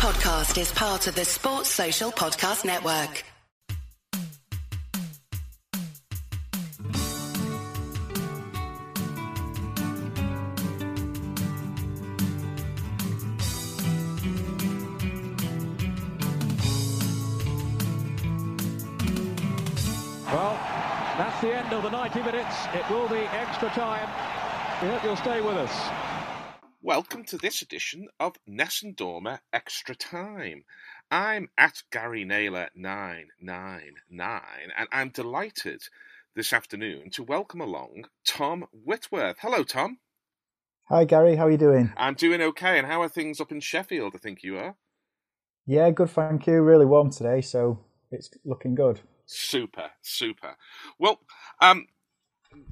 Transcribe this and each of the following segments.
podcast is part of the Sports Social Podcast Network. Well, that's the end of the 90 minutes. It will be extra time. We hope you'll stay with us. Welcome to this edition of Nessun Dorma Extra Time. I'm at Gary Naylor 999 and I'm delighted this afternoon to welcome along Tom Whitworth. Hello, Tom. Hi, Gary. How are you doing? I'm doing okay. And how are things up in Sheffield? I think you are. Yeah, good. Thank you. Really warm today, so it's looking good. Super, super. Well, um,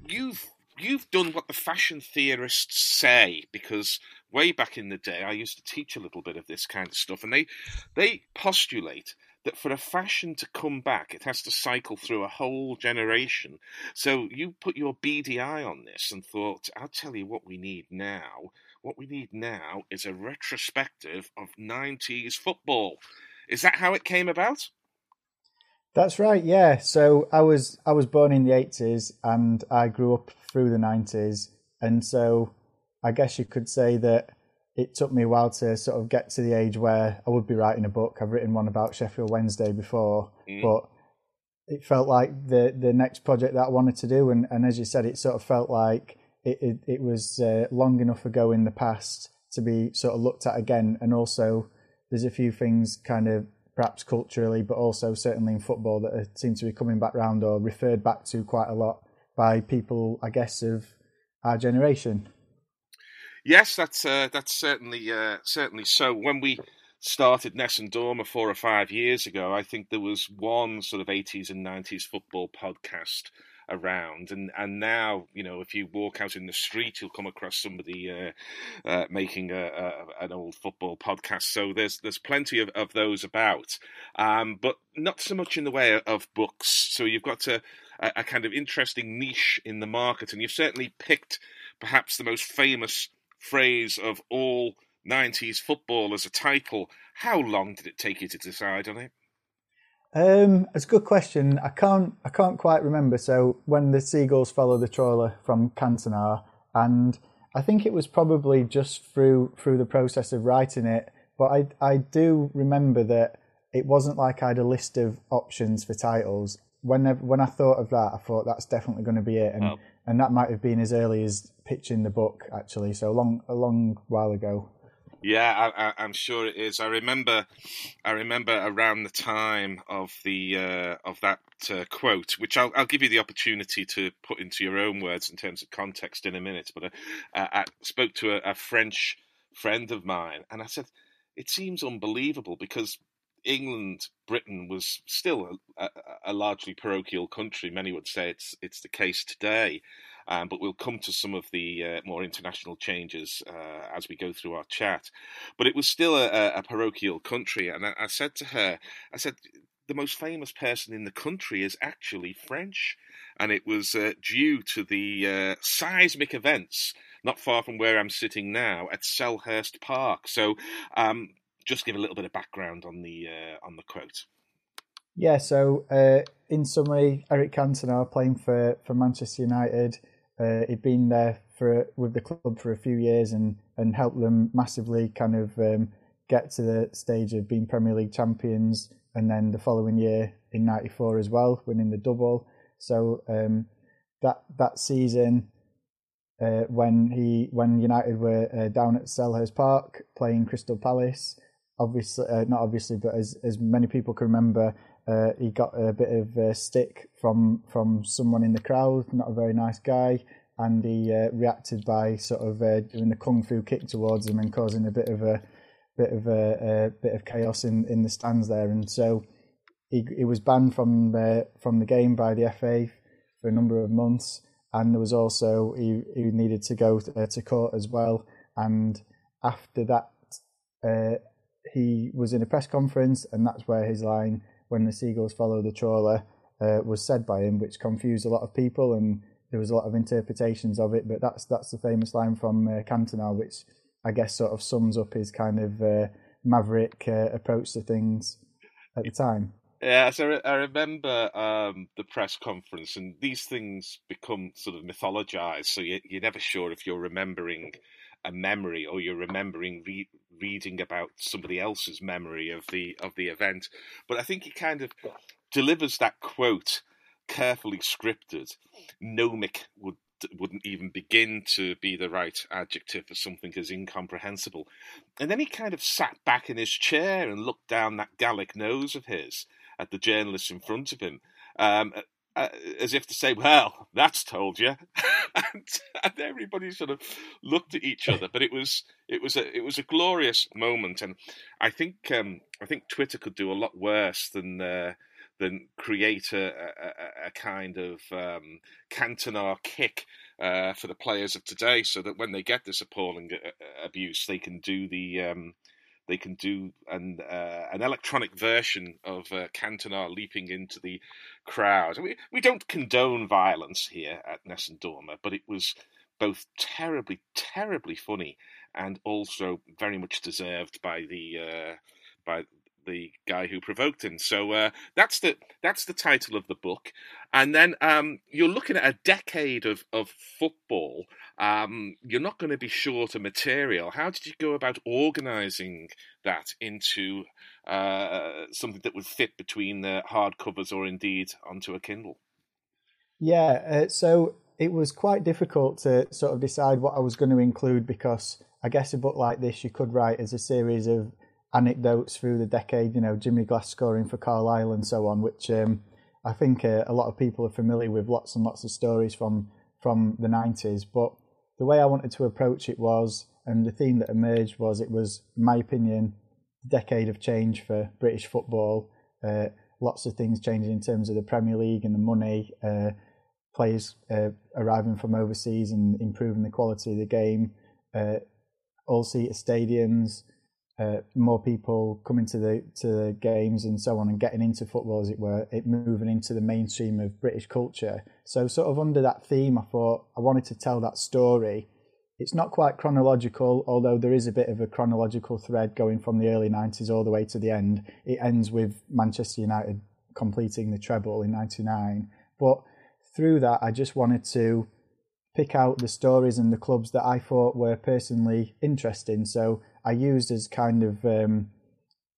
you've you've done what the fashion theorists say because way back in the day I used to teach a little bit of this kind of stuff and they they postulate that for a fashion to come back it has to cycle through a whole generation. So you put your beady eye on this and thought I'll tell you what we need now. What we need now is a retrospective of 90s football. Is that how it came about that's right. Yeah. So I was I was born in the eighties, and I grew up through the nineties, and so I guess you could say that it took me a while to sort of get to the age where I would be writing a book. I've written one about Sheffield Wednesday before, mm. but it felt like the the next project that I wanted to do, and, and as you said, it sort of felt like it it, it was uh, long enough ago in the past to be sort of looked at again, and also there's a few things kind of perhaps culturally, but also certainly in football that seem to be coming back round or referred back to quite a lot by people, I guess, of our generation. Yes, that's uh, that's certainly uh, certainly so. When we started Nessun Dorma four or five years ago, I think there was one sort of 80s and 90s football podcast around. And and now, you know, if you walk out in the street, you'll come across somebody uh, uh, making a, a, an old football podcast. So there's there's plenty of, of those about, um, but not so much in the way of books. So you've got a, a kind of interesting niche in the market, and you've certainly picked perhaps the most famous phrase of all 90s football as a title. How long did it take you to decide on it? Um, it's a good question. I can't I can't quite remember. So when the seagulls follow the trawler from Cantona, and I think it was probably just through through the process of writing it. But I I do remember that it wasn't like I had a list of options for titles. Whenever when I thought of that, I thought that's definitely going to be it, and oh. and that might have been as early as pitching the book actually. So a long a long while ago. Yeah, I, am sure it is. I remember, I remember around the time of the uh, of that uh, quote, which I'll, I'll give you the opportunity to put into your own words in terms of context in a minute. But uh, I spoke to a, a French friend of mine, and I said, "It seems unbelievable because England, Britain was still a, a, a, largely parochial country. Many would say it's it's the case today, um, but we'll come to some of the uh, more international changes uh, as we go through our chat. But it was still a, a parochial country, and I, I said to her, I said, the most famous person in the country is actually French, and it was uh, due to the uh, seismic events not far from where I'm sitting now at Selhurst Park. So, um, just give a little bit of background on the uh, on the quote. Yeah. So, uh, in summary, Eric Cantona playing for for Manchester United. Uh, he'd been there for with the club for a few years and and helped them massively kind of um, get to the stage of being Premier League champions, and then the following year in '94 as well, winning the double. So um, that that season, uh, when he when United were uh, down at Selhurst Park playing Crystal Palace, obviously uh, not obviously, but as as many people can remember, uh, he got a bit of a stick from from someone in the crowd, not a very nice guy, and he uh, reacted by sort of uh, doing the kung fu kick towards him and causing a bit of a bit of a, a bit of chaos in, in the stands there. And so he he was banned from the from the game by the FA for a number of months, and there was also he he needed to go to, uh, to court as well. And after that, uh, he was in a press conference, and that's where his line when the seagulls follow the trawler uh, was said by him, which confused a lot of people, and there was a lot of interpretations of it. But that's that's the famous line from uh, which I guess sort of sums up his kind of uh, maverick uh, approach to things at the time. Yeah, so I remember um, the press conference, and these things become sort of mythologized. So you, you're never sure if you're remembering a memory or you're remembering re- reading about somebody else's memory of the of the event. But I think he kind of delivers that quote carefully scripted. Gnomic would wouldn't even begin to be the right adjective for something as incomprehensible. And then he kind of sat back in his chair and looked down that Gallic nose of his at the journalists in front of him. Um, uh, as if to say, "Well, that's told you," and, and, everybody sort of looked at each other. But it was it was a it was a glorious moment, and I think um, I think Twitter could do a lot worse than. Uh, than create a, a, a kind of um, Cantona kick uh, for the players of today, so that when they get this appalling uh, abuse, they can do the um, they can do an uh, an electronic version of uh, Cantona leaping into the crowd. We we don't condone violence here at Nessun Dorma, but it was both terribly, terribly funny and also very much deserved by the uh, by the guy who provoked him. So uh, that's the that's the title of the book, and then um, you're looking at a decade of of football. Um, you're not going to be short of material. How did you go about organising that into uh, something that would fit between the hardcovers or indeed onto a Kindle? Yeah, uh, so it was quite difficult to sort of decide what I was going to include because I guess a book like this you could write as a series of anecdotes through the decade, you know, Jimmy Glass scoring for Carlisle and so on, which um, I think uh, a lot of people are familiar with lots and lots of stories from from the 90s. But the way I wanted to approach it was, and the theme that emerged was, it was, in my opinion, a decade of change for British football. Uh, lots of things changing in terms of the Premier League and the money, uh, players uh, arriving from overseas and improving the quality of the game, uh, all-seater stadiums, uh, more people coming to the to the games and so on, and getting into football, as it were, it moving into the mainstream of British culture. So, sort of under that theme, I thought I wanted to tell that story. It's not quite chronological, although there is a bit of a chronological thread going from the early '90s all the way to the end. It ends with Manchester United completing the treble in '99, but through that, I just wanted to pick out the stories and the clubs that I thought were personally interesting. So I used as kind of um,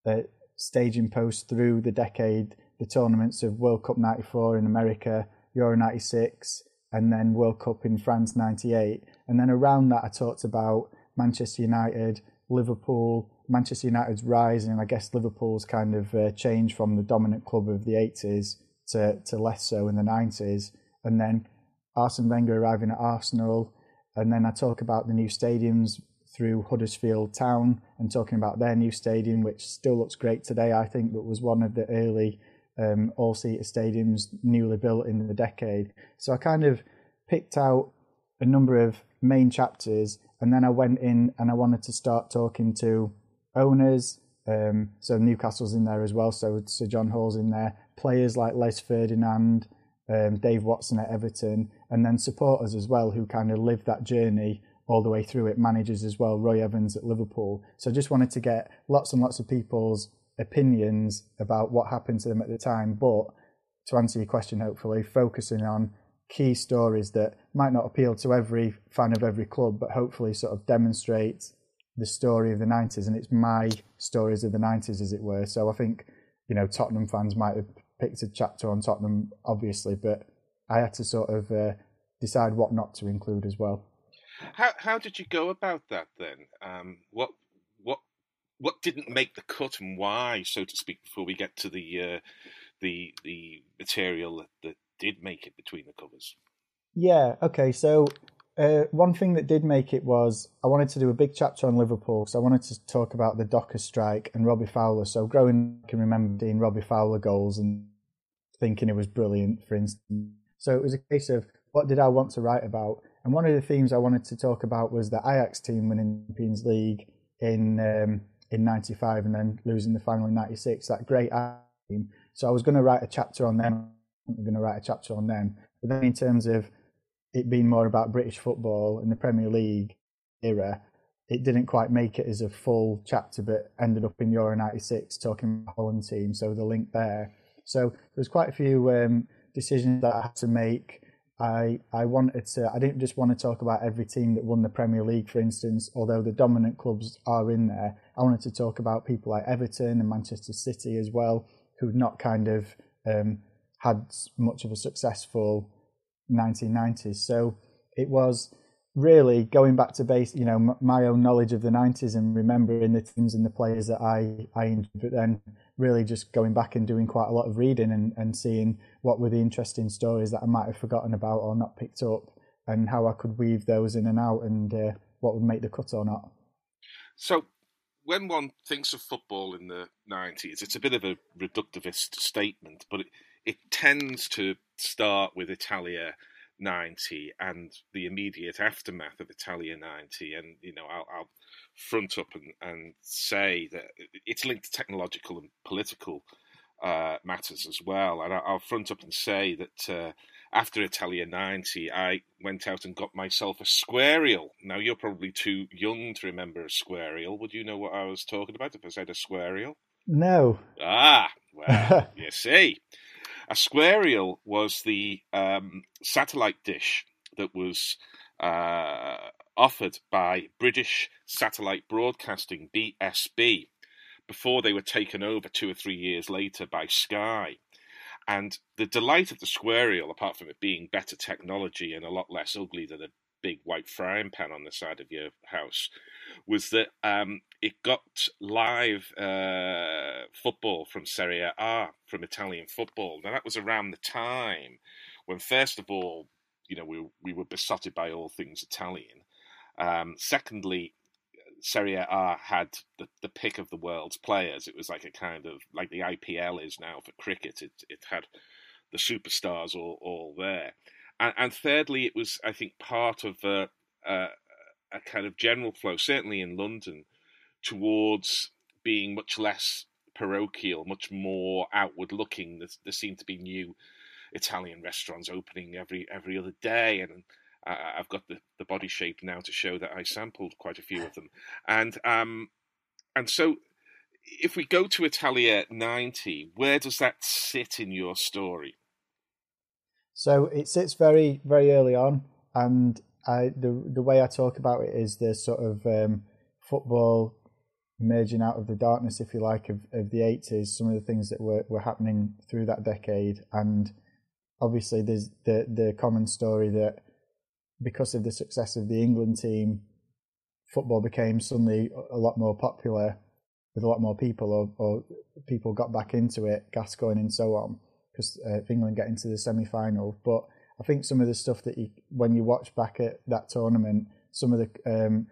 a staging post through the decade the tournaments of World Cup 94 in America, Euro 96, and then World Cup in France 98. And then around that, I talked about Manchester United, Liverpool, Manchester United's rise, and I guess Liverpool's kind of uh, change from the dominant club of the 80s to, to less so in the 90s. And then Arsene Wenger arriving at Arsenal. And then I talk about the new stadiums through Huddersfield Town and talking about their new stadium, which still looks great today, I think, but was one of the early um, all seater stadiums newly built in the decade. So I kind of picked out a number of main chapters and then I went in and I wanted to start talking to owners. Um, so Newcastle's in there as well. So Sir John Hall's in there. Players like Les Ferdinand, um, Dave Watson at Everton, and then supporters as well who kind of lived that journey all the way through it, managers as well, Roy Evans at Liverpool. So I just wanted to get lots and lots of people's opinions about what happened to them at the time, but to answer your question, hopefully, focusing on key stories that might not appeal to every fan of every club, but hopefully sort of demonstrate the story of the 90s. And it's my stories of the 90s, as it were. So I think, you know, Tottenham fans might have picked a chapter on Tottenham, obviously, but I had to sort of uh, decide what not to include as well. How how did you go about that then? Um, what what what didn't make the cut and why, so to speak, before we get to the uh, the the material that, that did make it between the covers? Yeah. Okay. So uh, one thing that did make it was I wanted to do a big chapter on Liverpool. So I wanted to talk about the Dockers strike and Robbie Fowler. So growing, I can remember seeing Robbie Fowler goals and thinking it was brilliant, for instance. So it was a case of what did I want to write about? And one of the themes I wanted to talk about was the Ajax team winning the Champions League in um, in '95 and then losing the final in '96. That great team. So I was going to write a chapter on them. I'm going to write a chapter on them. But then in terms of it being more about British football and the Premier League era, it didn't quite make it as a full chapter, but ended up in Euro '96 talking about the Holland team. So the link there. So there was quite a few um, decisions that I had to make. I I wanted to. I didn't just want to talk about every team that won the Premier League, for instance. Although the dominant clubs are in there, I wanted to talk about people like Everton and Manchester City as well, who'd not kind of um, had much of a successful 1990s. So it was really going back to base, you know, my own knowledge of the 90s and remembering the teams and the players that I, I enjoyed, but then really just going back and doing quite a lot of reading and, and seeing what were the interesting stories that I might have forgotten about or not picked up and how I could weave those in and out and uh, what would make the cut or not. So, when one thinks of football in the 90s, it's a bit of a reductivist statement, but it, it tends to start with Italia 90 and the immediate aftermath of Italia 90. And, you know, I'll, I'll front up and, and, say that it's linked to technological and political uh, matters as well. And I'll front up and say that uh, after Italia 90, I went out and got myself a squarial. Now, you're probably too young to remember a squarial. Would you know what I was talking about if I said a squarial? No. Ah, well, you see. A squarial was the um, satellite dish that was uh, offered by British Satellite Broadcasting, BSB, before they were taken over two or three years later by Sky. And the delight of the squarial, apart from it being better technology and a lot less ugly than a big white frying pan on the side of your house, was that um, it got live uh, football from Serie A, from Italian football. Now that was around the time when, first of all, you know, we we were besotted by all things Italian. Um, secondly, Serie A had the, the pick of the world's players. It was like a kind of like the IPL is now for cricket. It it had the superstars all all there, and, and thirdly, it was I think part of a, a, a kind of general flow, certainly in London, towards being much less parochial, much more outward looking. There, there seemed to be new Italian restaurants opening every every other day, and uh, I've got the, the body shape now to show that I sampled quite a few of them, and um, and so if we go to Italia ninety, where does that sit in your story? So it sits very very early on, and I the the way I talk about it is the sort of um, football merging out of the darkness, if you like, of, of the eighties. Some of the things that were, were happening through that decade, and obviously there's the the common story that because of the success of the England team, football became suddenly a lot more popular with a lot more people, or, or people got back into it, Gascoigne and so on, because uh, England get into the semi final. But I think some of the stuff that you, when you watch back at that tournament, some of the um,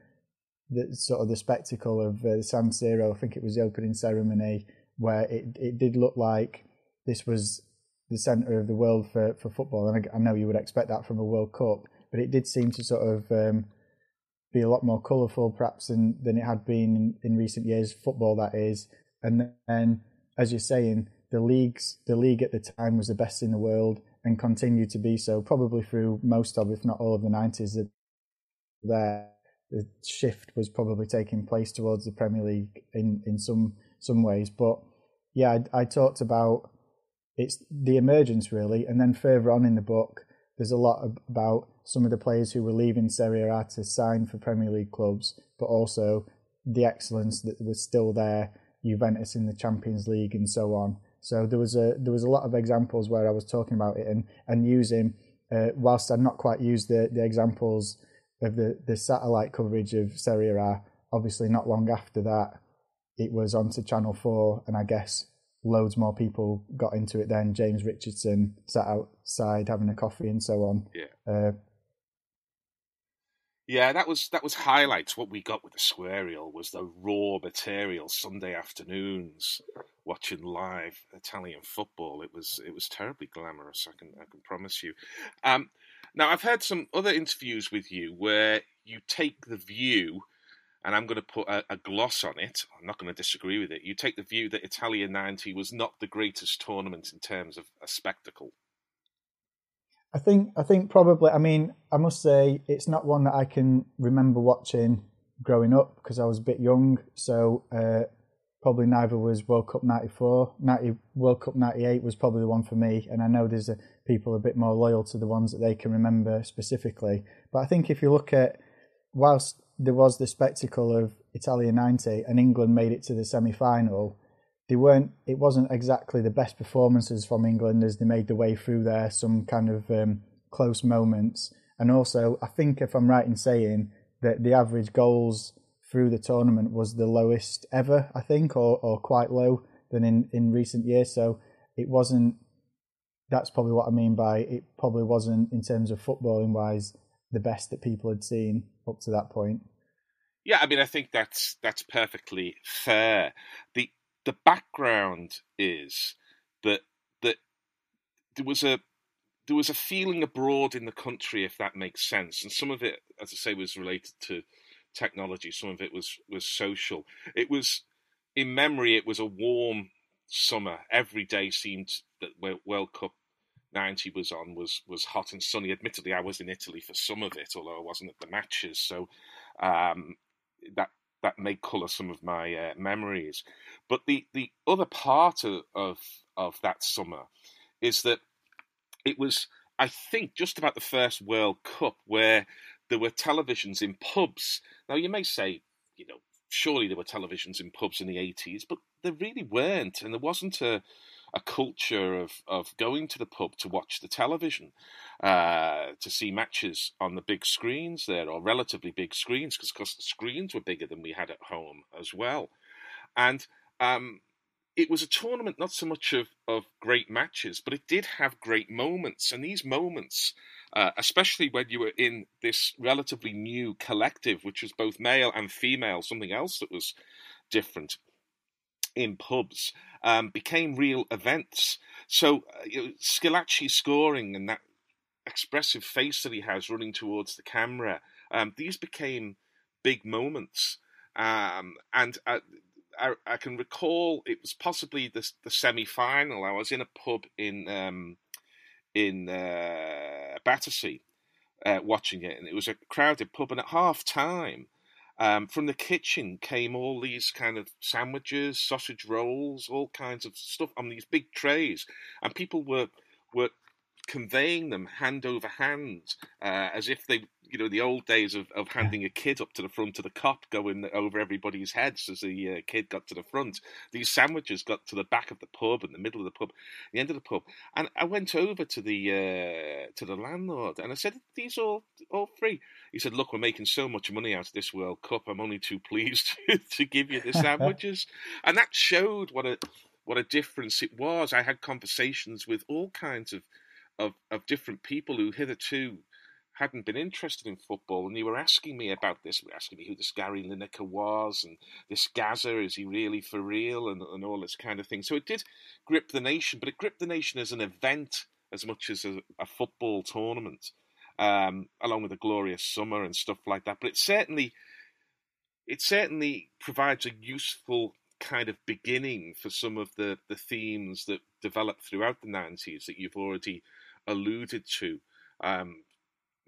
the sort of the spectacle of uh, San Siro. I think it was the opening ceremony where it it did look like this was the centre of the world for, for football, and I, I, know you would expect that from a World Cup, but it did seem to sort of um, be a lot more colourful, perhaps, than than it had been in, in recent years. Football, that is, and then as you're saying, the leagues the league at the time was the best in the world and continued to be so, probably through most of, if not all of the nineties. There the shift was probably taking place towards the Premier League in, in some some ways. But yeah, I, I, talked about it's the emergence really, and then further on in the book, there's a lot about some of the players who were leaving Serie A to sign for Premier League clubs, but also the excellence that was still there, Juventus in the Champions League and so on. So there was a there was a lot of examples where I was talking about it and and using, uh, whilst I'd not quite used the the examples of the, the satellite coverage of Serie A. Obviously, not long after that, it was onto Channel 4, and I guess loads more people got into it then. James Richardson sat outside having a coffee and so on. Yeah. Uh, yeah, that was that was highlights. What we got with the Squarial was the raw material Sunday afternoons, watching live Italian football. It was it was terribly glamorous. I can I can promise you. Um, now, I've heard some other interviews with you where you take the view, and I'm going to put a, a gloss on it. I'm not going to disagree with it. You take the view that Italia 90 was not the greatest tournament in terms of a spectacle. I think I think probably I mean I must say it's not one that I can remember watching growing up because I was a bit young. So uh, probably neither was World Cup 94. 90, World Cup 98 was probably the one for me. And I know there's a, people a bit more loyal to the ones that they can remember specifically. But I think if you look at, whilst there was the spectacle of Italia 90 and England made it to the semi final, they weren't, it wasn't exactly the best performances from England as they made the way through there, some kind of um, close moments. And also, I think if I'm right in saying that the average goals through the tournament was the lowest ever, I think, or, or quite low than in, in recent years. So it wasn't, that's probably what I mean by it probably wasn't, in terms of footballing wise, the best that people had seen up to that point. Yeah, I mean, I think that's that's perfectly fair. the The background is that that there was a there was a feeling abroad in the country, if that makes sense, and some of it, as I say, was related to technology. Some of it was was social. It was in memory. It was a warm summer. Every day seemed that World Cup ninety was on was was hot and sunny. Admittedly, I was in Italy for some of it, although I wasn't at the matches. So um, that that may colour some of my uh, memories. But the the other part of, of of that summer is that it was. I think just about the first World Cup where there were televisions in pubs. Now, you may say, you know, surely there were televisions in pubs in the 80s, but there really weren't. And there wasn't a, a culture of, of going to the pub to watch the television, uh, to see matches on the big screens there, or relatively big screens, because the screens were bigger than we had at home as well. And um, it was a tournament not so much of, of great matches, but it did have great moments. And these moments uh, especially when you were in this relatively new collective, which was both male and female, something else that was different in pubs, um, became real events. So uh, Schillaci scoring and that expressive face that he has running towards the camera, um, these became big moments. Um, and uh, I, I, can recall it was possibly the, the semi final. I was in a pub in um, in uh, Battersea uh, watching it, and it was a crowded pub. And at half time, um, from the kitchen came all these kind of sandwiches, sausage rolls, all kinds of stuff on these big trays, and people were were conveying them hand over hand uh, as if they you know the old days of, of handing a kid up to the front of the Kop going over everybody's heads as the uh, kid got to the front. These sandwiches got to the back of the pub and the middle of the pub the end of the pub. And i went over to the uh, to the landlord and i said these all all free? He said look we're making so much money out of this world cup i'm only too pleased to give you the sandwiches. And that showed what a what a difference it was. I had conversations with all kinds of of, of different people who hitherto hadn't been interested in football, and they were asking me about this. Asking me who this Gary Lineker was, and this Gazza, is he really for real, and, and all this kind of thing. So it did grip the nation, but it gripped the nation as an event as much as a, a football tournament, um, along with a glorious summer and stuff like that. But it certainly, it certainly provides a useful kind of beginning for some of the, the themes that developed throughout the 90s that you've already alluded to. Um,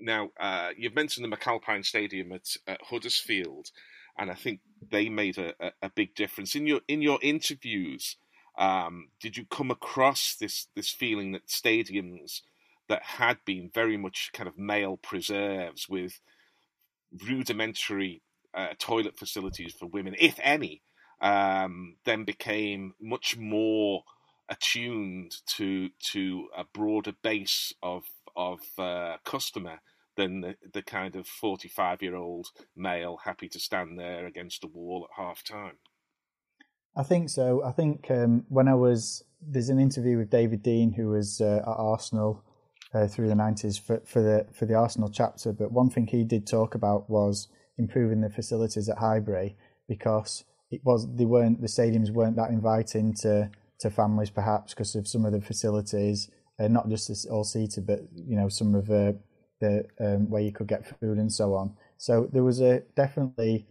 now, uh, you've mentioned the McAlpine Stadium at, at, Huddersfield, and I think they made a, a, a, big difference in your in your interviews. Um, did you come across this this feeling that stadiums that had been very much kind of male preserves with rudimentary uh, toilet facilities for women, if any, um, then became much more attuned to to a broader base of of uh, customer than the, the kind of 45 year old male happy to stand there against a wall at half time. I think so. I think um, when I was there's an interview with David Dein who was uh, at Arsenal uh, through the 90s for, for the for the Arsenal chapter. But one thing he did talk about was improving the facilities at Highbury because it was they weren't the stadiums weren't that inviting to to families perhaps because of some of the facilities, uh, not just this all seated, but you know some of uh, the um, where you could get food and so on. So there was a definitely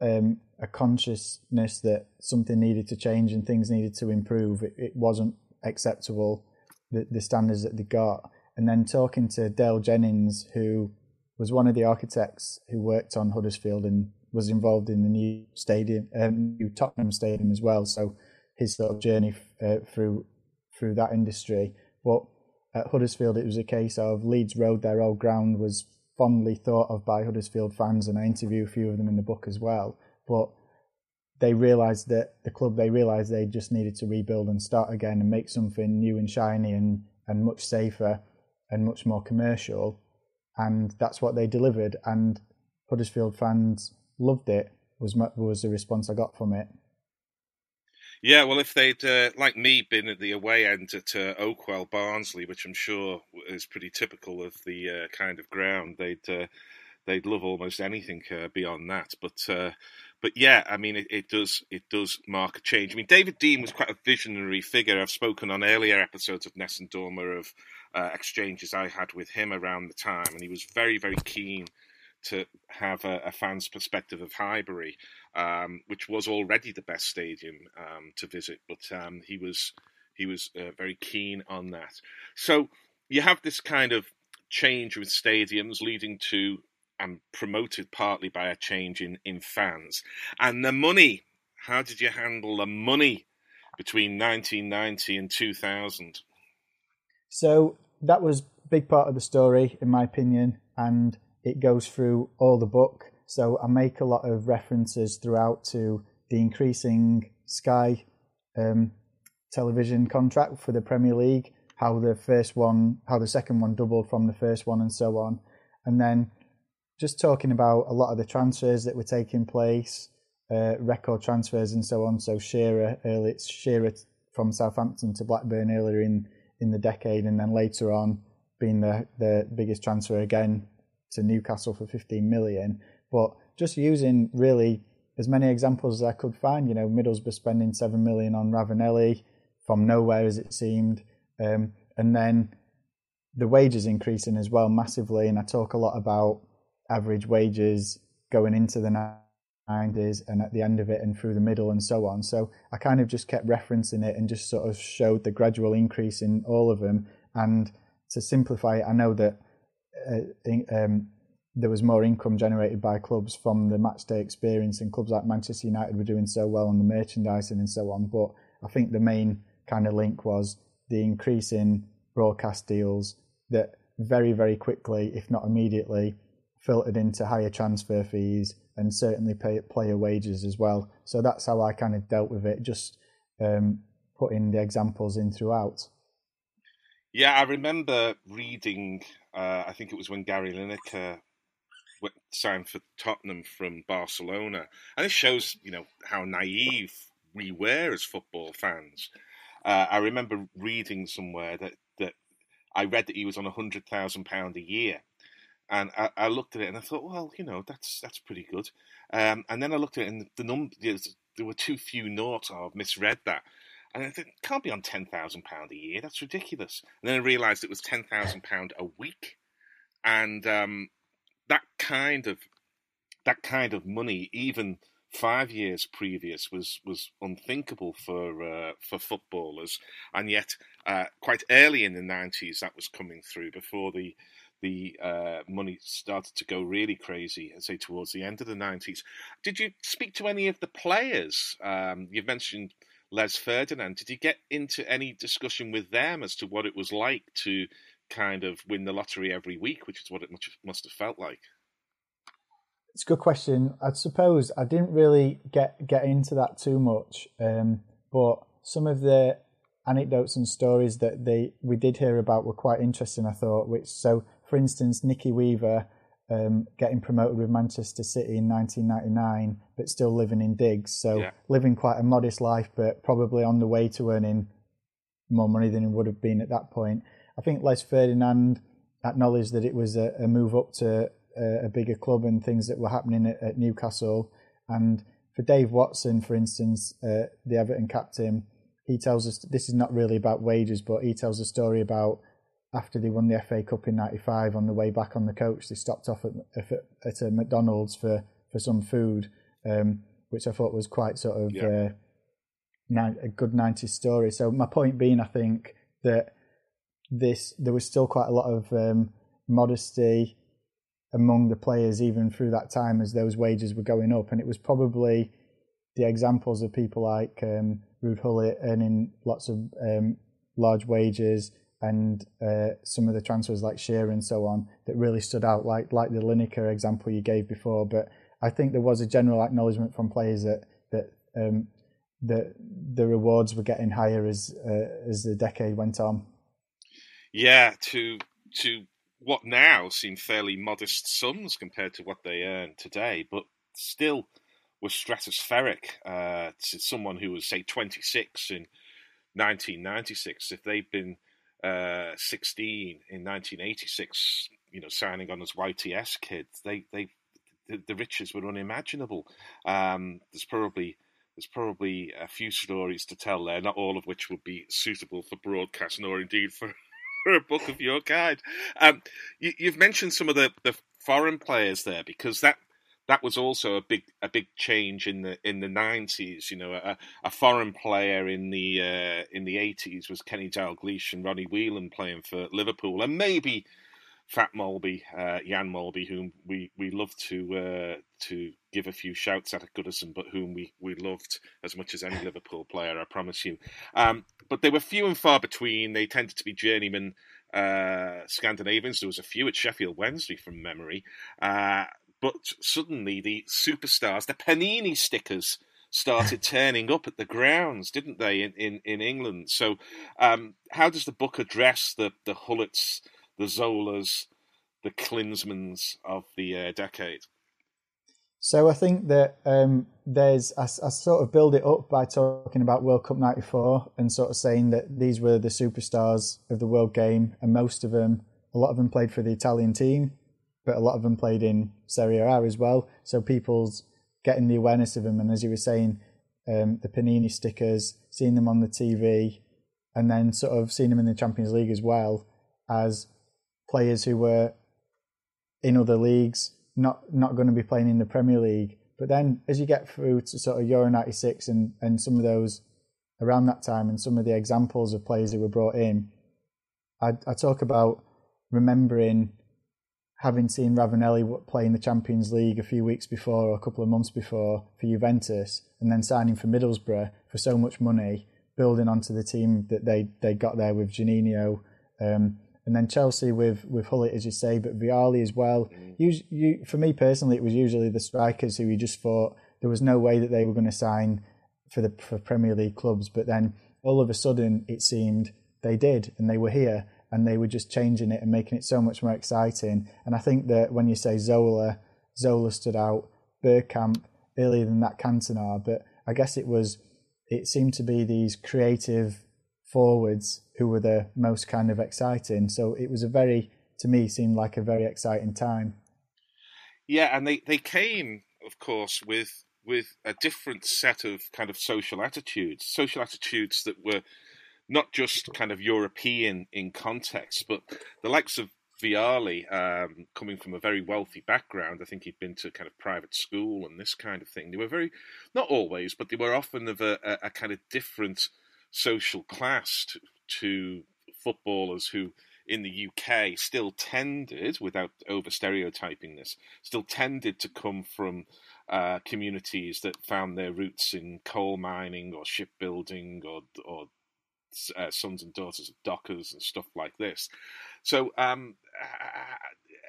um, a consciousness that something needed to change and things needed to improve. It, it wasn't acceptable the, the standards that they got. And then talking to Dale Jennings, who was one of the architects who worked on Huddersfield and was involved in the new stadium, um, new Tottenham Stadium as well. So his sort of journey uh, through through that industry. But at Huddersfield, it was a case of Leeds Road, their old ground, was fondly thought of by Huddersfield fans, and I interview a few of them in the book as well. But they realised that the club they realised they just needed to rebuild and start again and make something new and shiny and and much safer and much more commercial, and that's what they delivered. And Huddersfield fans loved it. Was was the response I got from it. Yeah, well, if they'd, uh, like me, been at the away end at uh, Oakwell Barnsley, which I'm sure is pretty typical of the uh, kind of ground, they'd uh, they'd love almost anything uh, beyond that. But uh, but yeah, I mean, it, it, does it does mark a change. I mean, David Dein was quite a visionary figure. I've spoken on earlier episodes of Nessun Dorma of exchanges I had with him around the time, and he was very very keen to have a, a fan's perspective of Highbury, um, which was already the best stadium um, to visit, but um, he was he was uh, very keen on that. So you have this kind of change with stadiums leading to and promoted partly by a change in, in fans. And the money, how did you handle the money between 1990 and 2000? So that was a big part of the story, in my opinion. And it goes through all the book. So I make a lot of references throughout to the increasing Sky um, television contract for the Premier League, how the first one, how the second one doubled from the first one, and so on. And then just talking about a lot of the transfers that were taking place, uh, record transfers, and so on. So Shearer, early, it's Shearer from Southampton to Blackburn earlier in, in the decade, and then later on being the, the biggest transfer again to Newcastle for 15 million. But just using really as many examples as I could find, you know, Middlesbrough spending 7 million on Ravanelli from nowhere as it seemed. Um, and then the wages increasing as well massively. And I talk a lot about average wages going into the 90s and at the end of it and through the middle and so on. So I kind of just kept referencing it and just sort of showed the gradual increase in all of them. And to simplify it, I know that uh, um, there was more income generated by clubs from the match day experience, and clubs like Manchester United were doing so well on the merchandising and so on. But I think the main kind of link was the increase in broadcast deals that very, very quickly, if not immediately, filtered into higher transfer fees and certainly pay, player wages as well. So that's how I kind of dealt with it, just um, putting the examples in throughout. Yeah, I remember reading. Uh, I think it was when Gary Lineker went, signed for Tottenham from Barcelona, and it shows you know how naive we were as football fans. Uh, I remember reading somewhere that that I read that he was on a hundred thousand pound a year, and I, I, looked at it and I thought, well, you know, that's that's pretty good. Um, and then I looked at it and the number there were too few noughts. I've misread that. And I can't be on ten thousand pound a year. That's ridiculous. And then I realised it was ten thousand pound a week, and um, that kind of that kind of money, even five years previous, was was unthinkable for uh, for footballers. And yet, uh, quite early in the nineties, that was coming through before the the uh, money started to go really crazy, I'd say towards the end of the nineties. Did you speak to any of the players? Um, you've mentioned Les Ferdinand. Did you get into any discussion with them as to what it was like to kind of win the lottery every week, which is what it must have felt like? It's a good question. I suppose I didn't really get get into that too much, um, but some of the anecdotes and stories that they we did hear about were quite interesting. I thought, which so for instance, Nicky Weaver um, getting promoted with Manchester City in 1999, but still living in digs. So yeah. living quite a modest life, but probably on the way to earning more money than he would have been at that point. I think Les Ferdinand acknowledged that it was a, a move up to a, a, bigger club and things that were happening at, at Newcastle. And for Dave Watson, for instance, uh, the Everton captain, he tells us this is not really about wages, but he tells a story about after they won the FA Cup in '95, on the way back on the coach, they stopped off at, at a McDonald's for for some food, um, which I thought was quite sort of yeah. uh, a good '90s story. So my point being, I think that this there was still quite a lot of um, modesty among the players even through that time as those wages were going up, and it was probably the examples of people like um, Gullit earning lots of um, large wages and uh, some of the transfers like Shearer and so on that really stood out, like like the Lineker example you gave before. But I think there was a general acknowledgement from players that that um, the the rewards were getting higher as uh, as the decade went on. Yeah, to to what now seem fairly modest sums compared to what they earn today, but still were stratospheric uh, to someone who was say 26 in 1996. If they'd been uh, 16 in 1986, you know, signing on as YTS kids, they they the, the riches were unimaginable. Um, there's probably there's probably a few stories to tell there, not all of which would be suitable for broadcast nor indeed for, for a book of your kind. Um, you, have mentioned some of the, the foreign players there because that that was also a big a big change in the in the nineties. You know, a, a, foreign player in the uh, in the eighties was Kenny Dalglish and Ronnie Whelan playing for Liverpool, and maybe Fat Molby, uh, Jan Molby, whom we, we love to uh, to give a few shouts at at Goodison, but whom we, we loved as much as any Liverpool player, I promise you. Um, but they were few and far between. They tended to be journeyman uh, Scandinavians. There was a few at Sheffield Wednesday from memory. But suddenly the superstars, the Panini stickers, started turning up at the grounds, didn't they, in, in, in England? So, um, how does the book address the, the Gullits, the Zolas, the Klinsmanns of the uh, decade? So I think that um, there's I, I, sort of build it up by talking about World Cup '94 and sort of saying that these were the superstars of the world game, and most of them, a lot of them played for the Italian team, but a lot of them played in Serie A as well. So people's getting the awareness of them, and as you were saying, um, the Panini stickers, seeing them on the TV, and then sort of seeing them in the Champions League as well as players who were in other leagues, not not going to be playing in the Premier League. But then as you get through to sort of Euro '96 and and some of those around that time, and some of the examples of players who were brought in, I, I talk about remembering having seen Ravanelli play in the Champions League a few weeks before or a couple of months before for Juventus, and then signing for Middlesbrough for so much money, building onto the team that they they got there with Juninho, um, and then Chelsea with with Gullit, as you say, but Vialli as well. You, you, for me personally, it was usually the strikers who you just thought there was no way that they were going to sign for the for Premier League clubs, but then all of a sudden it seemed they did, and they were here and they were just changing it and making it so much more exciting. And I think that when you say Zola, Zola stood out, Bergkamp earlier than that Cantona, but I guess it was it seemed to be these creative forwards who were the most kind of exciting. So it was a very to me seemed like a very exciting time. Yeah, and they, they came, of course, with with a different set of kind of social attitudes, social attitudes that were not just kind of European in context, but the likes of Vialli, um, coming from a very wealthy background, I think he'd been to kind of private school and this kind of thing. They were very, not always, but they were often of a, a, a kind of different social class to, to footballers who in the UK still tended, without over stereotyping this, still tended to come from uh, communities that found their roots in coal mining or shipbuilding or, or uh, sons and daughters of dockers and stuff like this. So, um,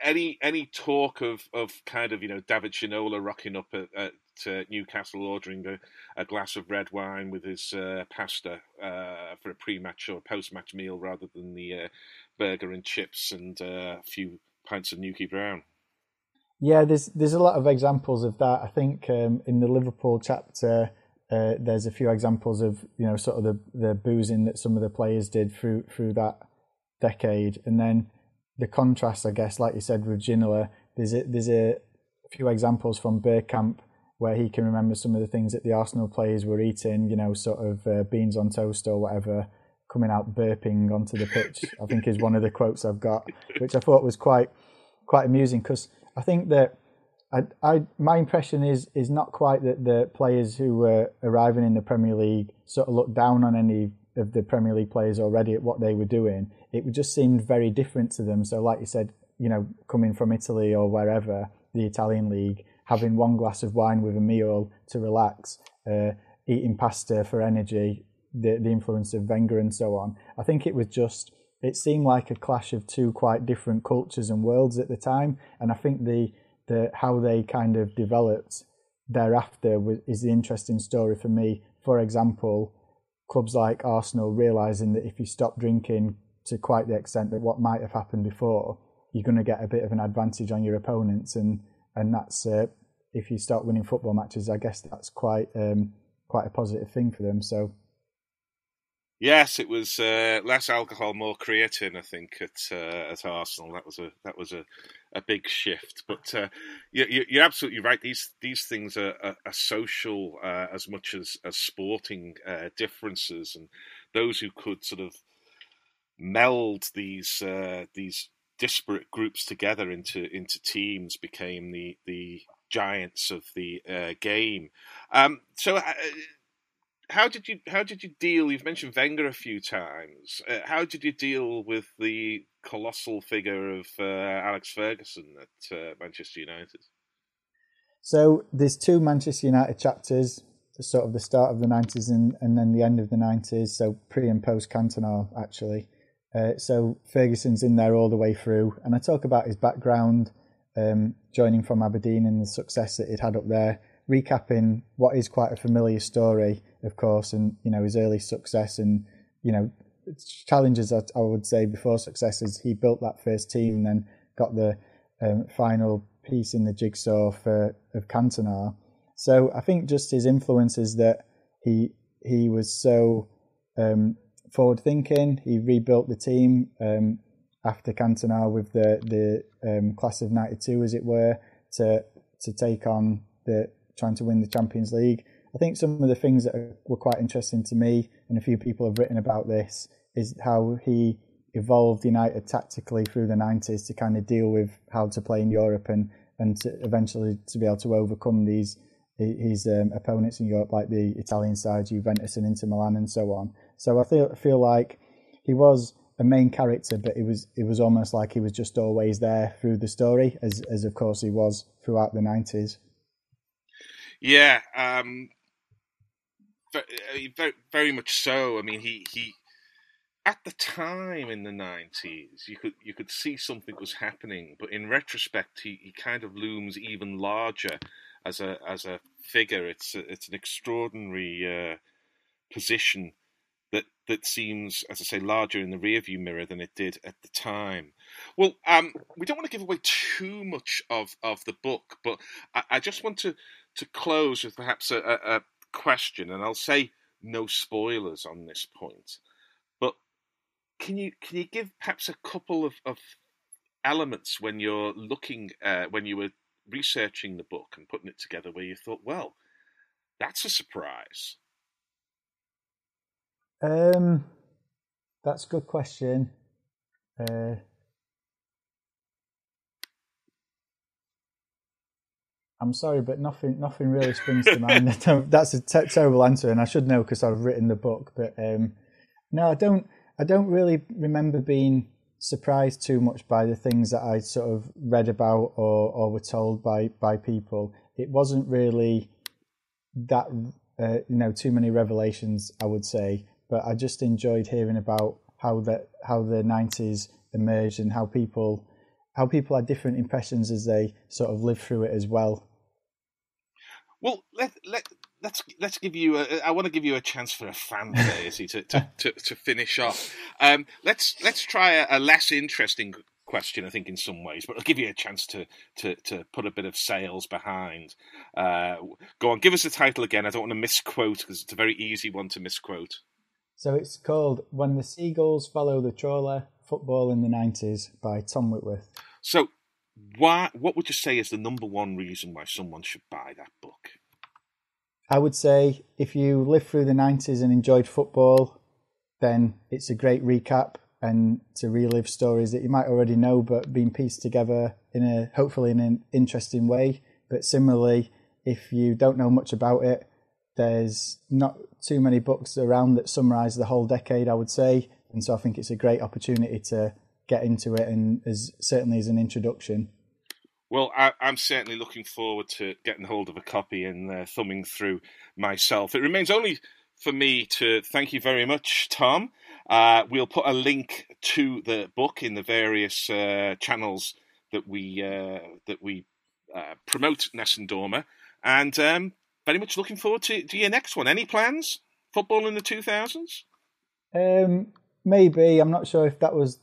any any talk of, of kind of you know David Ginola rocking up at, at uh, Newcastle ordering a, a, glass of red wine with his uh, pasta uh, for a pre-match or post-match meal rather than the uh, burger and chips and uh, a few pints of Newkie Brown. Yeah, there's there's a lot of examples of that. I think um, in the Liverpool chapter uh, there's a few examples of you know sort of the the boozing that some of the players did through through that decade, and then the contrast, I guess, like you said with Ginola, there's a, there's a few examples from Bergkamp where he can remember some of the things that the Arsenal players were eating, you know, sort of uh, beans on toast or whatever, coming out burping onto the pitch. I think is one of the quotes I've got, which I thought was quite quite amusing because I think that I, I, my impression is is not quite that the players who were arriving in the Premier League sort of looked down on any of the Premier League players already at what they were doing. It just seemed very different to them. So, like you said, you know, coming from Italy or wherever, the Italian league, having one glass of wine with a meal to relax, uh, eating pasta for energy, the the influence of Wenger and so on. I think it was just it seemed like a clash of two quite different cultures and worlds at the time, and I think the the how they kind of developed thereafter is the interesting story for me. For example, clubs like Arsenal realizing that if you stop drinking to quite the extent that what might have happened before, you're going to get a bit of an advantage on your opponents, and and that's uh, if you start winning football matches. I guess that's quite um, quite a positive thing for them. So. Yes, it was uh, less alcohol, more creatine. I think at uh, at Arsenal, that was a that was a, a big shift. But uh, you, you're absolutely right. These these things are, are, are social uh, as much as as sporting uh, differences, and those who could sort of meld these uh, these disparate groups together into into teams became the the giants of the game. Um, so, how did you how did you deal? You've mentioned Wenger a few times. Uh, how did you deal with the colossal figure of uh, Alex Ferguson at uh, Manchester United? So there's two Manchester United chapters, sort of the start of the 90s and, and then the end of the 90s, so pre and post Cantona actually. Uh, so Ferguson's in there all the way through, and I talk about his background, um, joining from Aberdeen and the success that he'd had up there, recapping what is quite a familiar story, of course, and you know his early success and you know challenges. I, I would say before successes, he built that first team and then got the um, final piece in the jigsaw for of Cantona. So I think just his influences that he he was so um, forward thinking. He rebuilt the team um, after Cantona with the the um, class of '92, as it were, to to take on the trying to win the Champions League. I think some of the things that were quite interesting to me, and a few people have written about this, is how he evolved United tactically through the 90s to kind of deal with how to play in Europe and and to eventually to be able to overcome these his um, opponents in Europe, like the Italian side, Juventus and Inter Milan, and so on. So I feel feel like he was a main character, but it was it was almost like he was just always there through the story, as as of course he was throughout the nineties. Yeah, um, very, very, much so. I mean, he he at the time in the nineties, you could you could see something was happening, but in retrospect, he, he kind of looms even larger as a as a figure. It's a, it's an extraordinary uh, position that that seems, as I say, larger in the rearview mirror than it did at the time. Well, um, we don't want to give away too much of, of the book, but I, I just want to to close with perhaps a, a question, and I'll say no spoilers on this point. But can you can you give perhaps a couple of, of elements when you're looking uh, when you were researching the book and putting it together where you thought, well, that's a surprise? Um, that's a good question. Uh, I'm sorry, but nothing, nothing really springs to mind. that's a terrible answer, and I should know because I've written the book. But um, no, I don't. I don't really remember being surprised too much by the things that I sort of read about or, or were told by by people. It wasn't really that uh, you know too many revelations, I would say. But I just enjoyed hearing about how that how the nineties emerged and how people how people had different impressions as they sort of lived through it as well. Well, let let let's let's give you. A, I want to give you a chance for a fantasy to, to, to, to finish off. Um, let's let's try a, a, less interesting question. I think in some ways, but I'll give you a chance to to, to put a bit of sales behind. Uh, go on, give us the title again. I don't want to misquote because it's a very easy one to misquote. So it's called "When the Seagulls Follow the Trawler: Football in the '90s" by Tom Whitworth. So, why? What would you say is the number one reason why someone should buy that book? I would say if you lived through the 90s and enjoyed football, then it's a great recap and to relive stories that you might already know but being pieced together in a hopefully in an interesting way. But similarly, if you don't know much about it, there's not too many books around that summarize the whole decade, I would say. And so I think it's a great opportunity to get into it, and as certainly as an introduction. Well, I, am certainly looking forward to getting hold of a copy and uh, thumbing through myself. It remains only for me to thank you very much, Tom. Uh, we'll put a link to the book in the various uh, channels that we uh, that we uh, promote Nessun Dorma, and um, very much looking forward to, to your next one. Any plans? Football in the two thousands? Um, maybe. I'm not sure if that was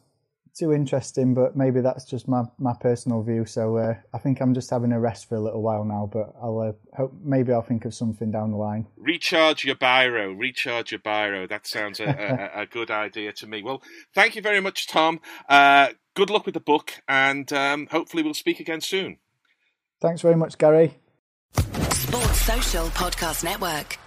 too interesting, but maybe that's just my, my personal view. So uh, I think I'm just having a rest for a little while now, but I'll uh, hope maybe I'll think of something down the line. Recharge your biro, recharge your biro. That sounds a, a, a good idea to me. Well, thank you very much, Tom. Uh, good luck with the book, and um, hopefully we'll speak again soon. Thanks very much, Gary. Sports Social Podcast Network.